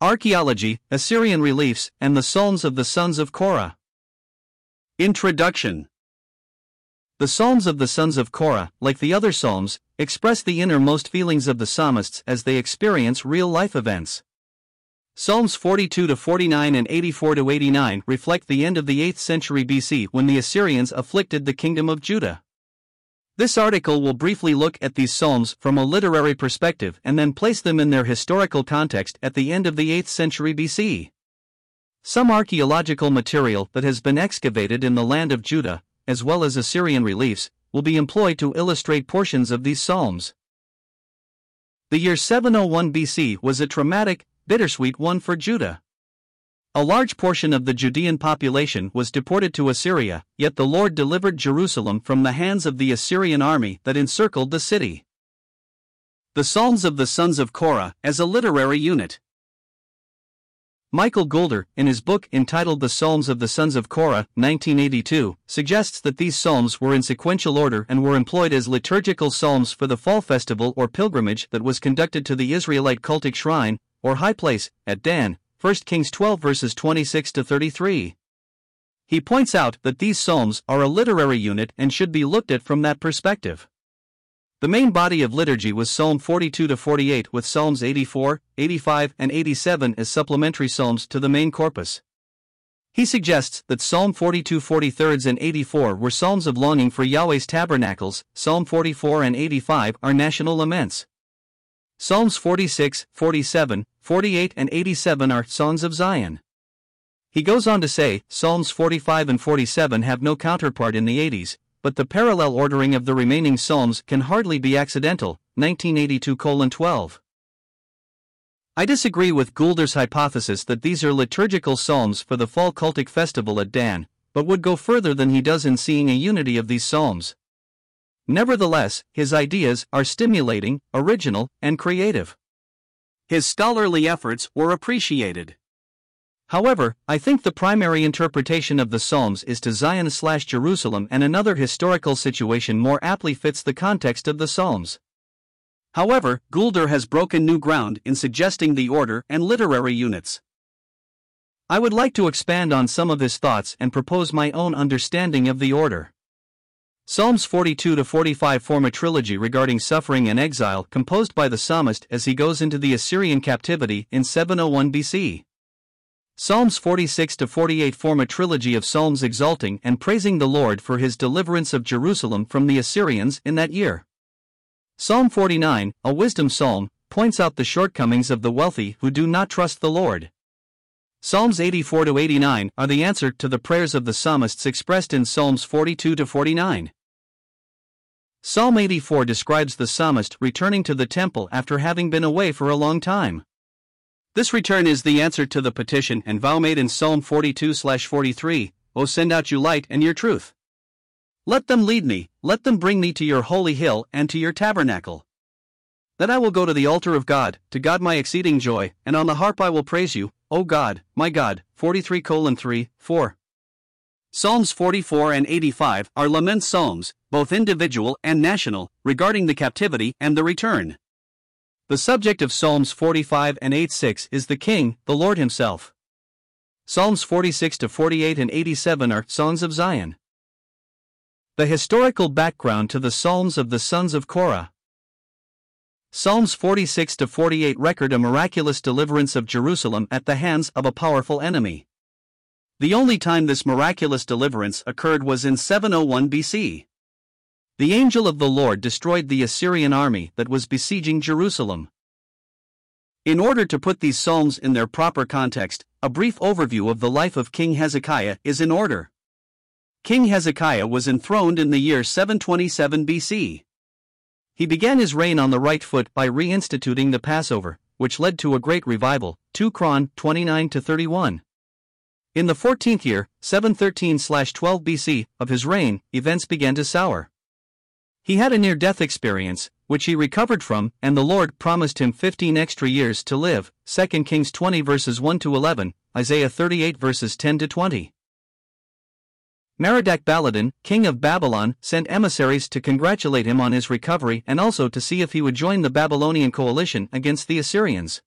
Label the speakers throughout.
Speaker 1: Archaeology, Assyrian Reliefs, and the Psalms of the Sons of Korah. Introduction The Psalms of the Sons of Korah, like the other Psalms, express the innermost feelings of the psalmists as they experience real life events. Psalms 42 to 49 and 84 to 89 reflect the end of the 8th century BC when the Assyrians afflicted the kingdom of Judah. This article will briefly look at these psalms from a literary perspective and then place them in their historical context at the end of the 8th century BC. Some archaeological material that has been excavated in the land of Judah, as well as Assyrian reliefs, will be employed to illustrate portions of these psalms. The year 701 BC was a traumatic, bittersweet one for Judah. A large portion of the Judean population was deported to Assyria, yet the Lord delivered Jerusalem from the hands of the Assyrian army that encircled the city. The Psalms of the Sons of Korah as a literary unit. Michael Goulder, in his book entitled The Psalms of the Sons of Korah, 1982, suggests that these psalms were in sequential order and were employed as liturgical psalms for the fall festival or pilgrimage that was conducted to the Israelite cultic shrine, or high place, at Dan, 1 Kings 12 verses 26 to 33. He points out that these psalms are a literary unit and should be looked at from that perspective. The main body of liturgy was Psalm 42 to 48 with Psalms 84, 85 and 87 as supplementary psalms to the main corpus. He suggests that Psalm 42 43 and 84 were psalms of longing for Yahweh's tabernacles, Psalm 44 and 85 are national laments. Psalms 46, 47, 48, and 87 are Songs of Zion. He goes on to say Psalms 45 and 47 have no counterpart in the 80s, but the parallel ordering of the remaining Psalms can hardly be accidental. 1982 12. I disagree with Goulder's hypothesis that these are liturgical psalms for the fall cultic festival at Dan, but would go further than he does in seeing a unity of these psalms. Nevertheless, his ideas are stimulating, original, and creative. His scholarly efforts were appreciated. However, I think the primary interpretation of the Psalms is to Zion slash Jerusalem, and another historical situation more aptly fits the context of the Psalms. However, Goulder has broken new ground in suggesting the order and literary units. I would like to expand on some of his thoughts and propose my own understanding of the order. Psalms 42 to 45 form a trilogy regarding suffering and exile composed by the psalmist as he goes into the Assyrian captivity in 701 BC. Psalms 46 to 48 form a trilogy of psalms exalting and praising the Lord for his deliverance of Jerusalem from the Assyrians in that year. Psalm 49, a wisdom psalm, points out the shortcomings of the wealthy who do not trust the Lord. Psalms 84 to 89 are the answer to the prayers of the psalmists expressed in Psalms 42 to 49. Psalm 84 describes the psalmist returning to the temple after having been away for a long time. This return is the answer to the petition and vow made in Psalm 42 43 O send out your light and your truth. Let them lead me, let them bring me to your holy hill and to your tabernacle. Then I will go to the altar of God, to God my exceeding joy, and on the harp I will praise you, O God, my God. 43 3, 4. Psalms 44 and 85 are lament psalms, both individual and national, regarding the captivity and the return. The subject of Psalms 45 and 86 is the King, the Lord Himself. Psalms 46 to 48 and 87 are Songs of Zion. The historical background to the Psalms of the Sons of Korah. Psalms 46 to 48 record a miraculous deliverance of Jerusalem at the hands of a powerful enemy. The only time this miraculous deliverance occurred was in 701 BC. The angel of the Lord destroyed the Assyrian army that was besieging Jerusalem. In order to put these psalms in their proper context, a brief overview of the life of King Hezekiah is in order. King Hezekiah was enthroned in the year 727 BC. He began his reign on the right foot by reinstituting the Passover, which led to a great revival. 2 Chron 29 31. In the 14th year, 713 12 BC, of his reign, events began to sour. He had a near death experience, which he recovered from, and the Lord promised him 15 extra years to live. 2 Kings 20 verses 1 to 11, Isaiah 38 verses 10 to 20. Merodach Baladan, king of Babylon, sent emissaries to congratulate him on his recovery and also to see if he would join the Babylonian coalition against the Assyrians.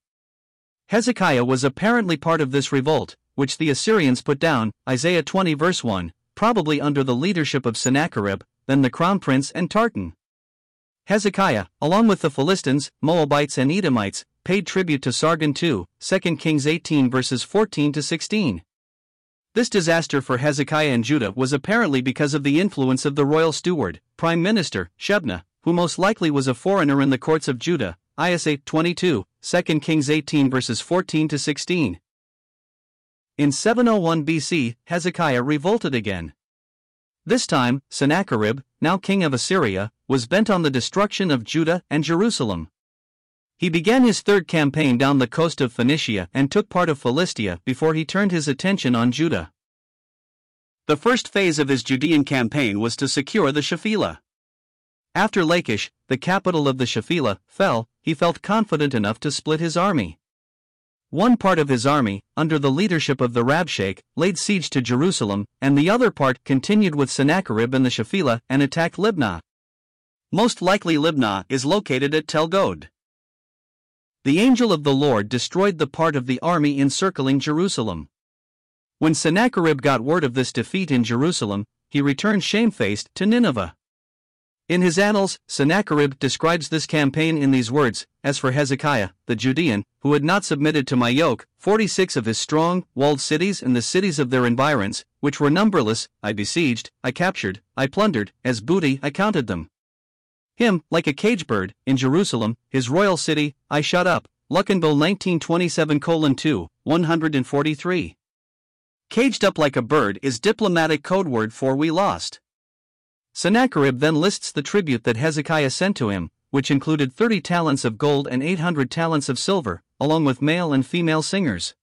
Speaker 1: Hezekiah was apparently part of this revolt, which the Assyrians put down, Isaiah 20 verse 1, probably under the leadership of Sennacherib, then the crown prince and Tartan. Hezekiah, along with the Philistines, Moabites, and Edomites, paid tribute to Sargon II, 2 Kings 18 verses 14 to 16. This disaster for Hezekiah and Judah was apparently because of the influence of the royal steward, prime minister, Shebna, who most likely was a foreigner in the courts of Judah, Isa 22, 2 Kings 18 verses 14 to 16. In 701 BC, Hezekiah revolted again. This time, Sennacherib, now king of Assyria, was bent on the destruction of Judah and Jerusalem. He began his third campaign down the coast of Phoenicia and took part of Philistia before he turned his attention on Judah. The first phase of his Judean campaign was to secure the Shephelah. After Lachish, the capital of the Shephelah, fell, he felt confident enough to split his army. One part of his army, under the leadership of the Rabshakeh, laid siege to Jerusalem, and the other part continued with Sennacherib in the Shephelah and attacked Libnah. Most likely Libnah is located at Tel Gode. The angel of the Lord destroyed the part of the army encircling Jerusalem. When Sennacherib got word of this defeat in Jerusalem, he returned shamefaced to Nineveh. In his annals, Sennacherib describes this campaign in these words As for Hezekiah, the Judean, who had not submitted to my yoke, 46 of his strong, walled cities and the cities of their environs, which were numberless, I besieged, I captured, I plundered, as booty I counted them. Him, like a cage bird, in Jerusalem, his royal city, I shut up. Luckenbill 1927 2, 143. Caged up like a bird is diplomatic code word for we lost. Sennacherib then lists the tribute that Hezekiah sent to him, which included 30 talents of gold and 800 talents of silver, along with male and female singers.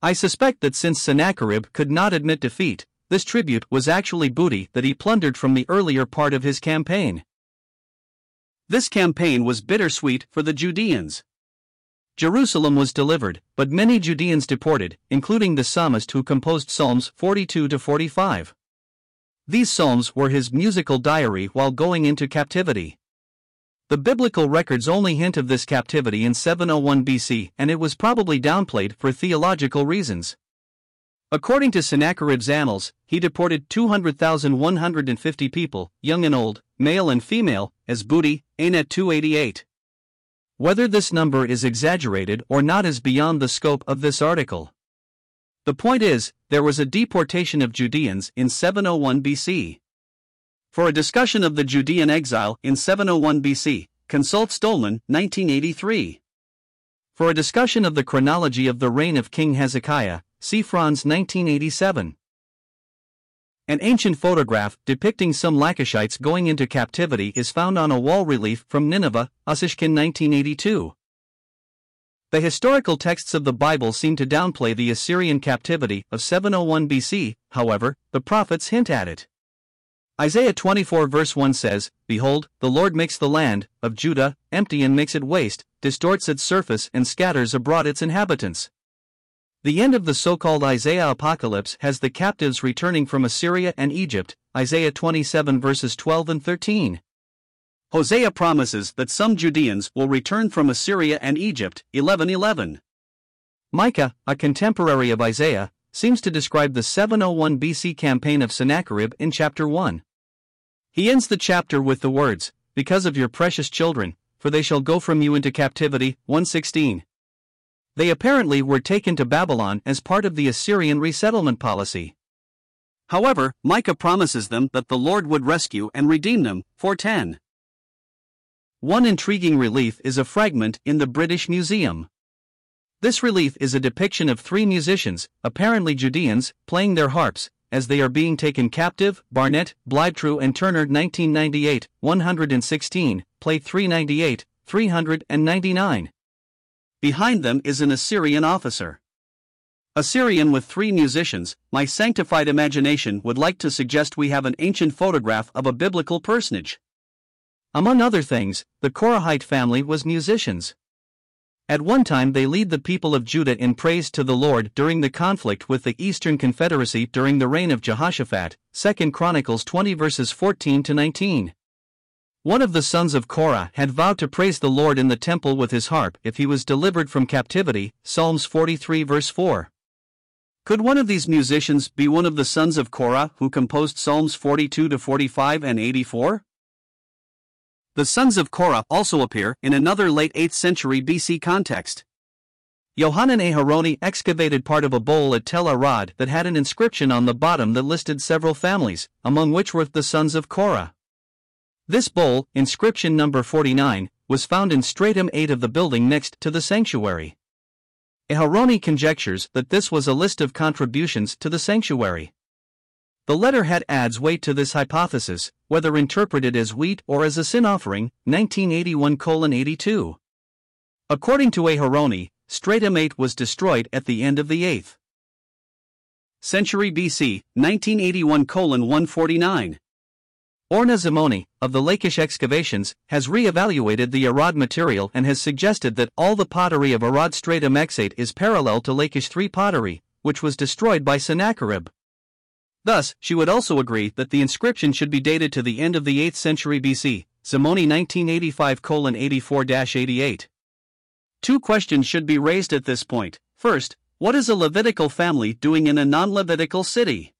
Speaker 1: I suspect that since Sennacherib could not admit defeat, this tribute was actually booty that he plundered from the earlier part of his campaign. This campaign was bittersweet for the Judeans. Jerusalem was delivered, but many Judeans deported, including the psalmist who composed Psalms 42 to 45. These psalms were his musical diary while going into captivity. The biblical records only hint of this captivity in 701 BC, and it was probably downplayed for theological reasons. According to Sennacherib's annals, he deported 200,150 people, young and old, male and female, as booty, Anet 288. Whether this number is exaggerated or not is beyond the scope of this article. The point is, there was a deportation of Judeans in 701 BC. For a discussion of the Judean exile in 701 BC, consult Stohlmann, 1983. For a discussion of the chronology of the reign of King Hezekiah, see Franz 1987. An ancient photograph depicting some Lachishites going into captivity is found on a wall relief from Nineveh, Ussishkin 1982. The historical texts of the Bible seem to downplay the Assyrian captivity of 701 BC, however, the prophets hint at it. Isaiah 24 verse 1 says, Behold, the Lord makes the land of Judah empty and makes it waste, distorts its surface and scatters abroad its inhabitants. The end of the so called Isaiah apocalypse has the captives returning from Assyria and Egypt, Isaiah 27 verses 12 and 13. Hosea promises that some Judeans will return from Assyria and Egypt. 1111. Micah, a contemporary of Isaiah, seems to describe the 701 BC campaign of Sennacherib in chapter 1. He ends the chapter with the words, Because of your precious children, for they shall go from you into captivity. 116. They apparently were taken to Babylon as part of the Assyrian resettlement policy. However, Micah promises them that the Lord would rescue and redeem them. 410. One intriguing relief is a fragment in the British Museum. This relief is a depiction of three musicians, apparently Judeans, playing their harps, as they are being taken captive. Barnett, Bleibtreu, and Turner 1998, 116, play 398, 399. Behind them is an Assyrian officer. Assyrian with three musicians, my sanctified imagination would like to suggest we have an ancient photograph of a biblical personage. Among other things, the Korahite family was musicians. At one time, they lead the people of Judah in praise to the Lord during the conflict with the Eastern Confederacy during the reign of Jehoshaphat, 2 Chronicles 20 verses 14 to 19. One of the sons of Korah had vowed to praise the Lord in the temple with his harp if he was delivered from captivity. Psalms 43 verse 4. Could one of these musicians be one of the sons of Korah who composed Psalms 42 to 45 and 84? The sons of Korah also appear in another late 8th century BC context. Yohanan Aharoni excavated part of a bowl at Tel Arad that had an inscription on the bottom that listed several families, among which were the sons of Korah. This bowl, inscription number 49, was found in stratum 8 of the building next to the sanctuary. Aharoni conjectures that this was a list of contributions to the sanctuary. The letterhead adds weight to this hypothesis, whether interpreted as wheat or as a sin offering, 1981 82. According to Aharoni, Stratum 8 was destroyed at the end of the 8th century BC, 1981 149. Orna Zimhoni, of the Lachish excavations, has re-evaluated the Arad material and has suggested that all the pottery of Arad Stratum X8 is parallel to Lachish III pottery, which was destroyed by Sennacherib. Thus, she would also agree that the inscription should be dated to the end of the 8th century BC, Zimhoni 1985 84 88. Two questions should be raised at this point. First, what is a Levitical family doing in a non Levitical city?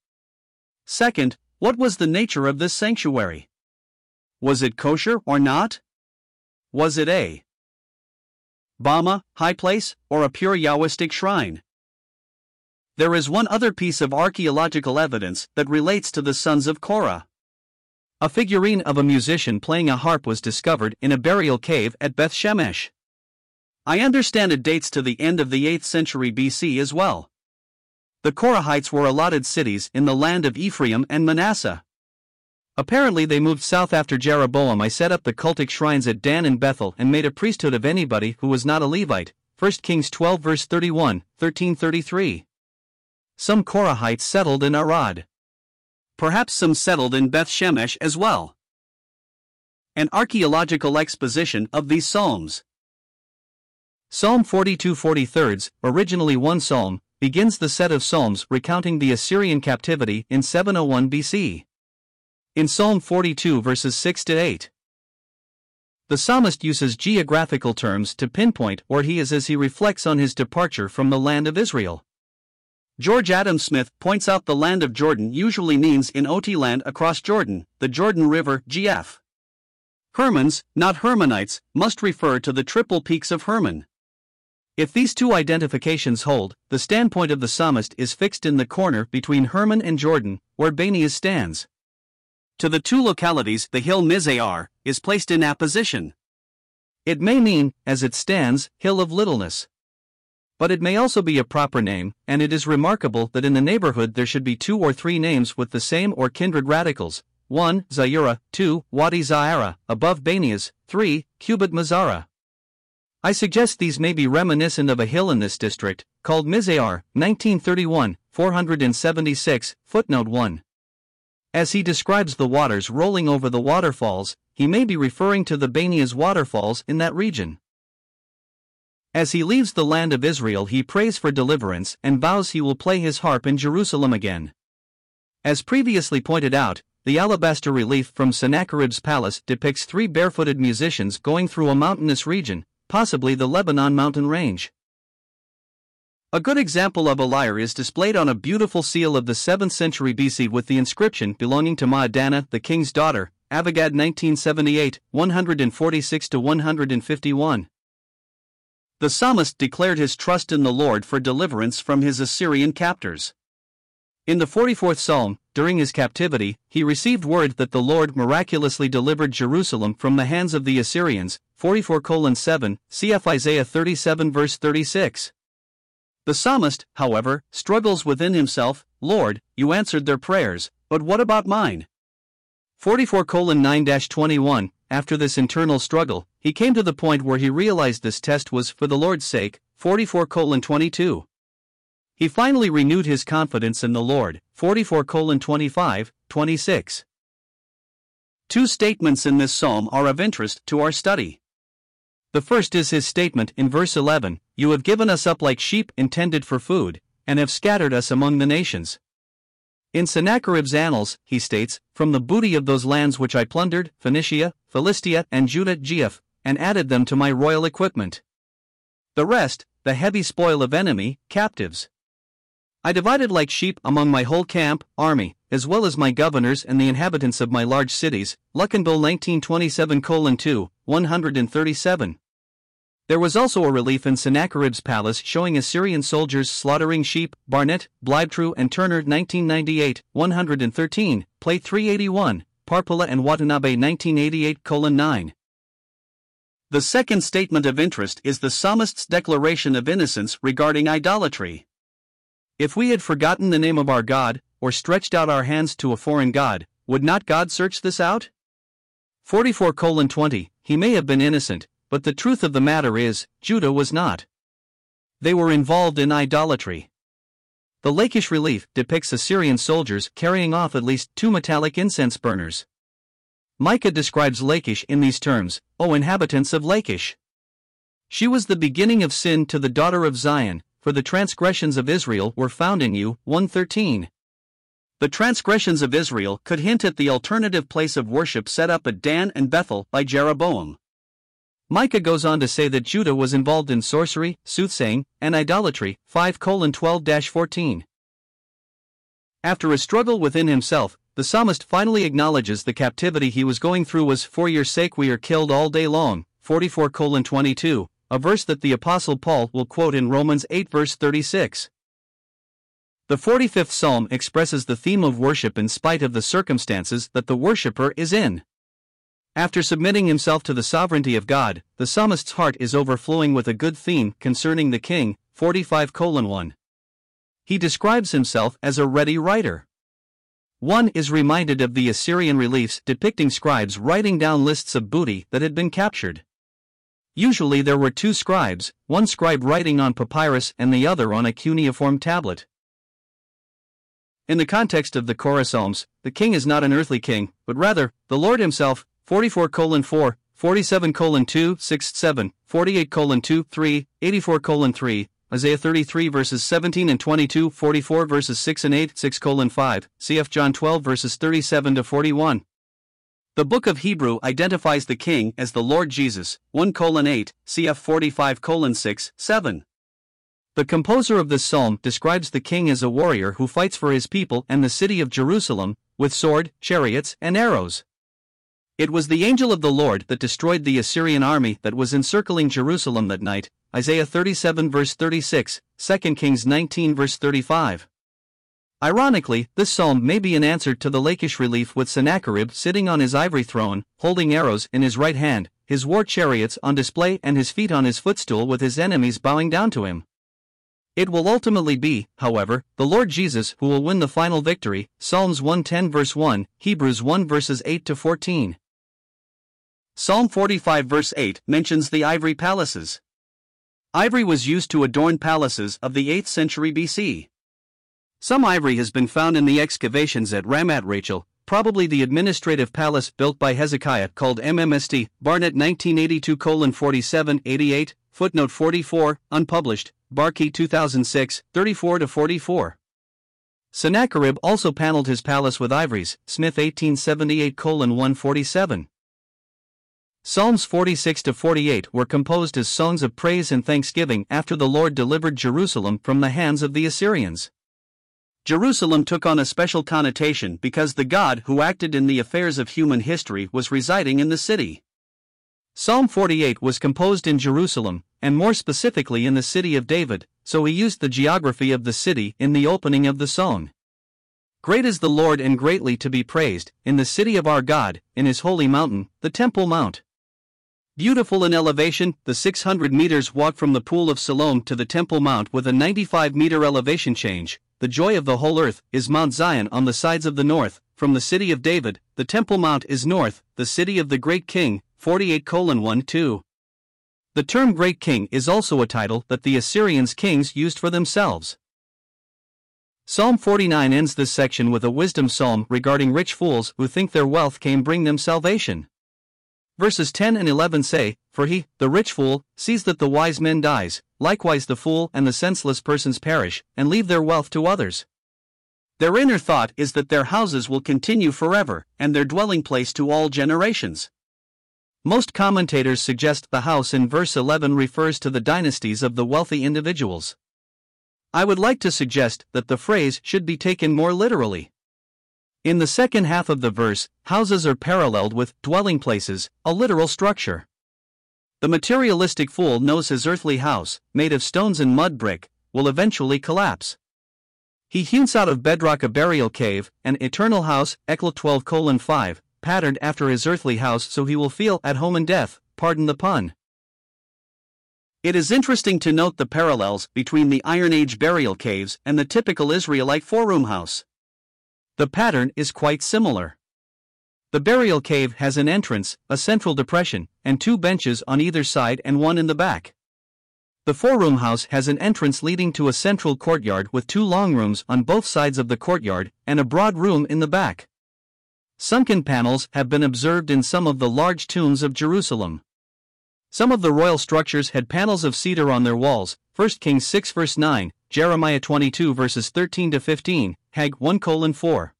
Speaker 1: Second, what was the nature of this sanctuary? Was it kosher or not? Was it a Bama, high place, or a pure Yahwistic shrine? There is one other piece of archaeological evidence that relates to the sons of Korah. A figurine of a musician playing a harp was discovered in a burial cave at Beth Shemesh. I understand it dates to the end of the 8th century BC as well. The Korahites were allotted cities in the land of Ephraim and Manasseh. Apparently, they moved south after Jeroboam. I set up the cultic shrines at Dan and Bethel and made a priesthood of anybody who was not a Levite. 1 Kings 12, verse 31, 1333. Some Korahites settled in Arad. Perhaps some settled in Beth Shemesh as well. An archaeological exposition of these Psalms. Psalm 42 43, originally one psalm, begins the set of psalms recounting the Assyrian captivity in 701 BC. In Psalm 42 verses 6 to 8, the psalmist uses geographical terms to pinpoint where he is as he reflects on his departure from the land of Israel. George Adam Smith points out the land of Jordan usually means in OT land across Jordan, the Jordan River, GF. Hermons, not Hermonites, must refer to the triple peaks of Hermon. If these two identifications hold, the standpoint of the psalmist is fixed in the corner between Hermon and Jordan, where Banias stands. To the two localities, the hill Mizar is placed in apposition. It may mean, as it stands, hill of littleness. But it may also be a proper name, and it is remarkable that in the neighborhood there should be two or three names with the same or kindred radicals 1. Zayura, 2. Wadi Zaira, above Banias, 3. Cubit Mazara. I suggest these may be reminiscent of a hill in this district, called Mizar, 1931, 476, footnote 1. As he describes the waters rolling over the waterfalls, he may be referring to the Banias waterfalls in that region. As he leaves the land of Israel, he prays for deliverance and vows he will play his harp in Jerusalem again. As previously pointed out, the alabaster relief from Sennacherib's palace depicts three barefooted musicians going through a mountainous region, possibly the Lebanon mountain range. A good example of a lyre is displayed on a beautiful seal of the 7th century BC with the inscription belonging to Maadana, the king's daughter, Avigad 1978, 146 151. The psalmist declared his trust in the Lord for deliverance from his Assyrian captors. In the 44th psalm, during his captivity, he received word that the Lord miraculously delivered Jerusalem from the hands of the Assyrians, 44 7, cf. Isaiah 37 verse 36. The psalmist, however, struggles within himself Lord, you answered their prayers, but what about mine? 44 9 21. After this internal struggle, he came to the point where he realized this test was for the Lord's sake, 44 22. He finally renewed his confidence in the Lord, 44 25, 26. Two statements in this psalm are of interest to our study. The first is his statement in verse 11 You have given us up like sheep intended for food, and have scattered us among the nations. In Sennacherib's annals, he states, From the booty of those lands which I plundered, Phoenicia, Philistia, and Judah, Geoff, and added them to my royal equipment. The rest, the heavy spoil of enemy, captives. I divided like sheep among my whole camp, army, as well as my governors and the inhabitants of my large cities. Luckenbill 1927 2, 137. There was also a relief in Sennacherib's palace showing Assyrian soldiers slaughtering sheep. Barnett, Bleibtreu, and Turner 1998 113, Plate 381, Parpola and Watanabe 1988 9. The second statement of interest is the psalmist's declaration of innocence regarding idolatry. If we had forgotten the name of our God, or stretched out our hands to a foreign God, would not God search this out? 44 20 He may have been innocent, but the truth of the matter is, Judah was not. They were involved in idolatry. The Lachish relief depicts Assyrian soldiers carrying off at least two metallic incense burners. Micah describes Lachish in these terms O inhabitants of Lachish! She was the beginning of sin to the daughter of Zion, for the transgressions of Israel were found in you. 113. The transgressions of Israel could hint at the alternative place of worship set up at Dan and Bethel by Jeroboam. Micah goes on to say that Judah was involved in sorcery, soothsaying, and idolatry. 5 12 14. After a struggle within himself, the psalmist finally acknowledges the captivity he was going through was for your sake we are killed all day long, 44 22, a verse that the Apostle Paul will quote in Romans 8 verse 36. The 45th psalm expresses the theme of worship in spite of the circumstances that the worshipper is in. After submitting himself to the sovereignty of God, the psalmist's heart is overflowing with a good theme concerning the king, 45 1. He describes himself as a ready writer. One is reminded of the Assyrian reliefs depicting scribes writing down lists of booty that had been captured. Usually there were two scribes, one scribe writing on papyrus and the other on a cuneiform tablet. In the context of the Korah Psalms, the king is not an earthly king, but rather, the Lord himself, 44 4, 47 2, 6 7, 48 2, 3, 84 3, Isaiah 33 verses 17 and 22, 44 verses 6 and 8, 6 colon 5, cf. John 12 verses 37 to 41. The book of Hebrew identifies the king as the Lord Jesus, 1 colon 8, cf. 45 colon 6, 7. The composer of this psalm describes the king as a warrior who fights for his people and the city of Jerusalem, with sword, chariots, and arrows. It was the angel of the Lord that destroyed the Assyrian army that was encircling Jerusalem that night, Isaiah 37 verse 36, 2 Kings 19 verse 35. Ironically, this psalm may be an answer to the Lachish relief with Sennacherib sitting on his ivory throne, holding arrows in his right hand, his war chariots on display, and his feet on his footstool with his enemies bowing down to him. It will ultimately be, however, the Lord Jesus who will win the final victory. Psalms 110 verse 1, Hebrews 1 verses 8 to 14. Psalm 45 verse 8 mentions the ivory palaces. Ivory was used to adorn palaces of the 8th century BC. Some ivory has been found in the excavations at Ramat Rachel, probably the administrative palace built by Hezekiah called MMST, Barnett 1982 47 88, footnote 44, unpublished, Barkay 2006, 34 44. Sennacherib also paneled his palace with ivories, Smith 1878 147. Psalms 46 to 48 were composed as songs of praise and thanksgiving after the Lord delivered Jerusalem from the hands of the Assyrians. Jerusalem took on a special connotation because the God who acted in the affairs of human history was residing in the city. Psalm 48 was composed in Jerusalem, and more specifically in the city of David, so he used the geography of the city in the opening of the song. Great is the Lord and greatly to be praised, in the city of our God, in his holy mountain, the Temple Mount. Beautiful in elevation, the 600 meters walk from the Pool of Siloam to the Temple Mount with a 95 meter elevation change. The joy of the whole earth is Mount Zion on the sides of the north. From the city of David, the Temple Mount is north, the city of the great king. 48 1 2. The term Great King is also a title that the Assyrians' kings used for themselves. Psalm 49 ends this section with a wisdom psalm regarding rich fools who think their wealth can bring them salvation. Verses 10 and 11 say, For he, the rich fool, sees that the wise man dies, likewise the fool and the senseless persons perish, and leave their wealth to others.
Speaker 2: Their inner thought is that their houses will continue forever, and their dwelling place to all generations. Most commentators suggest the house in verse 11 refers to the dynasties of the wealthy individuals. I would like to suggest that the phrase should be taken more literally. In the second half of the verse, houses are paralleled with dwelling places, a literal structure. The materialistic fool knows his earthly house, made of stones and mud brick, will eventually collapse. He hews out of bedrock a burial cave, an eternal house, Eccle 12 colon 5, patterned after his earthly house so he will feel at home in death, pardon the pun. It is interesting to note the parallels between the Iron Age burial caves and the typical Israelite four room house. The pattern is quite similar. The burial cave has an entrance, a central depression, and two benches on either side and one in the back. The four room house has an entrance leading to a central courtyard with two long rooms on both sides of the courtyard and a broad room in the back. Sunken panels have been observed in some of the large tombs of Jerusalem. Some of the royal structures had panels of cedar on their walls, 1 Kings 6 verse 9, Jeremiah 22 verses 13 to 15, Hag 1 colon 4.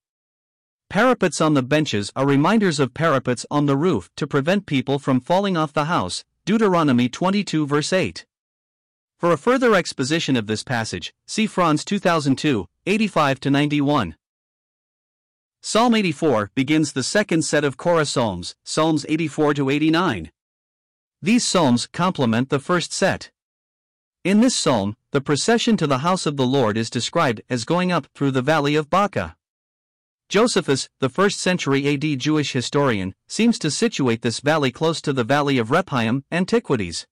Speaker 2: Parapets on the benches are reminders of parapets on the roof to prevent people from falling off the house, Deuteronomy 22 verse 8. For a further exposition of this passage, see Franz 2002, 85 to 91. Psalm 84 begins the second set of Korah Psalms, Psalms 84 to 89. These psalms complement the first set. In this psalm, the procession to the house of the Lord is described as going up through the valley of Baca. Josephus, the first century AD Jewish historian, seems to situate this valley close to the valley of Rephaim, Antiquities.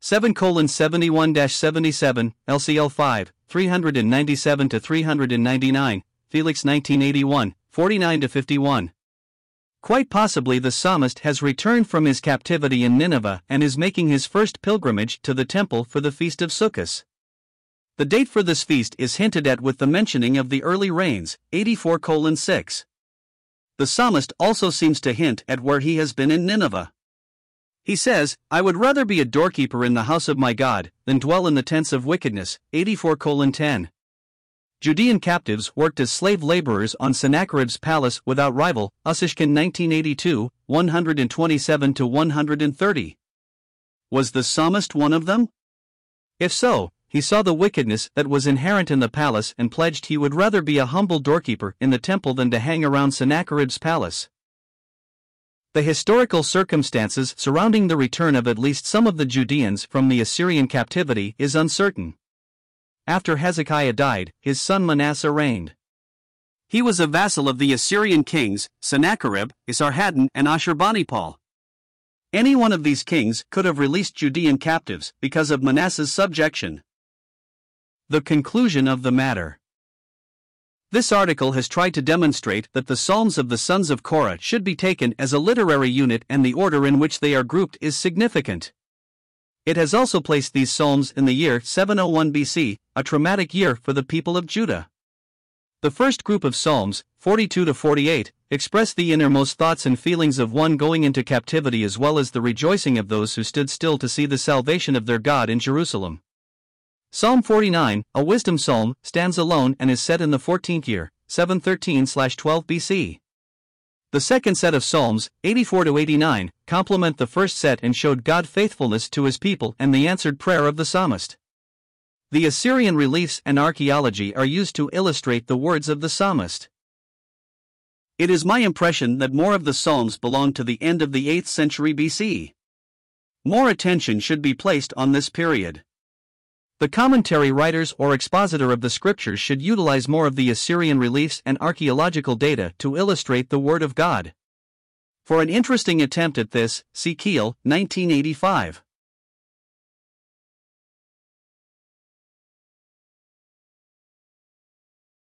Speaker 2: 7 71 77, LCL 5, 397 to 399, Felix 1981, 49 51. Quite possibly the psalmist has returned from his captivity in Nineveh and is making his first pilgrimage to the temple for the Feast of Sukkot. The date for this feast is hinted at with the mentioning of the early rains, 84 6. The psalmist also seems to hint at where he has been in Nineveh. He says, I would rather be a doorkeeper in the house of my God than dwell in the tents of wickedness. 84 10. Judean captives worked as slave laborers on Sennacherib's palace without rival, Ussishkin 1982, 127 130. Was the psalmist one of them? If so, he saw the wickedness that was inherent in the palace and pledged he would rather be a humble doorkeeper in the temple than to hang around Sennacherib's palace. The historical circumstances surrounding the return of at least some of the Judeans from the Assyrian captivity is uncertain. After Hezekiah died, his son Manasseh reigned. He was a vassal of the Assyrian kings, Sennacherib, Esarhaddon, and Ashurbanipal. Any one of these kings could have released Judean captives because of Manasseh's subjection. The conclusion of the matter. This article has tried to demonstrate that the Psalms of the sons of Korah should be taken as a literary unit and the order in which they are grouped is significant. It has also placed these Psalms in the year 701 BC, a traumatic year for the people of Judah. The first group of Psalms, 42 to 48, express the innermost thoughts and feelings of one going into captivity as well as the rejoicing of those who stood still to see the salvation of their God in Jerusalem. Psalm 49, a wisdom psalm, stands alone and is set in the 14th year, 713 12 BC. The second set of Psalms, 84 to 89, complement the first set and showed God faithfulness to his people and the answered prayer of the psalmist. The Assyrian reliefs and archaeology are used to illustrate the words of the psalmist. It is my impression that more of the Psalms belong to the end of the 8th century BC. More attention should be placed on this period. The commentary writers or expositor of the scriptures should utilize more of the Assyrian reliefs and archaeological data to illustrate the Word of God. For an interesting attempt at this, see Keel, 1985.